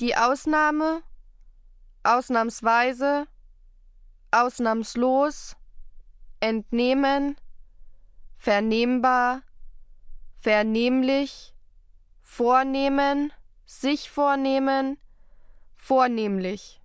Die Ausnahme, ausnahmsweise, ausnahmslos, entnehmen, vernehmbar, vernehmlich, vornehmen, sich vornehmen, vornehmlich.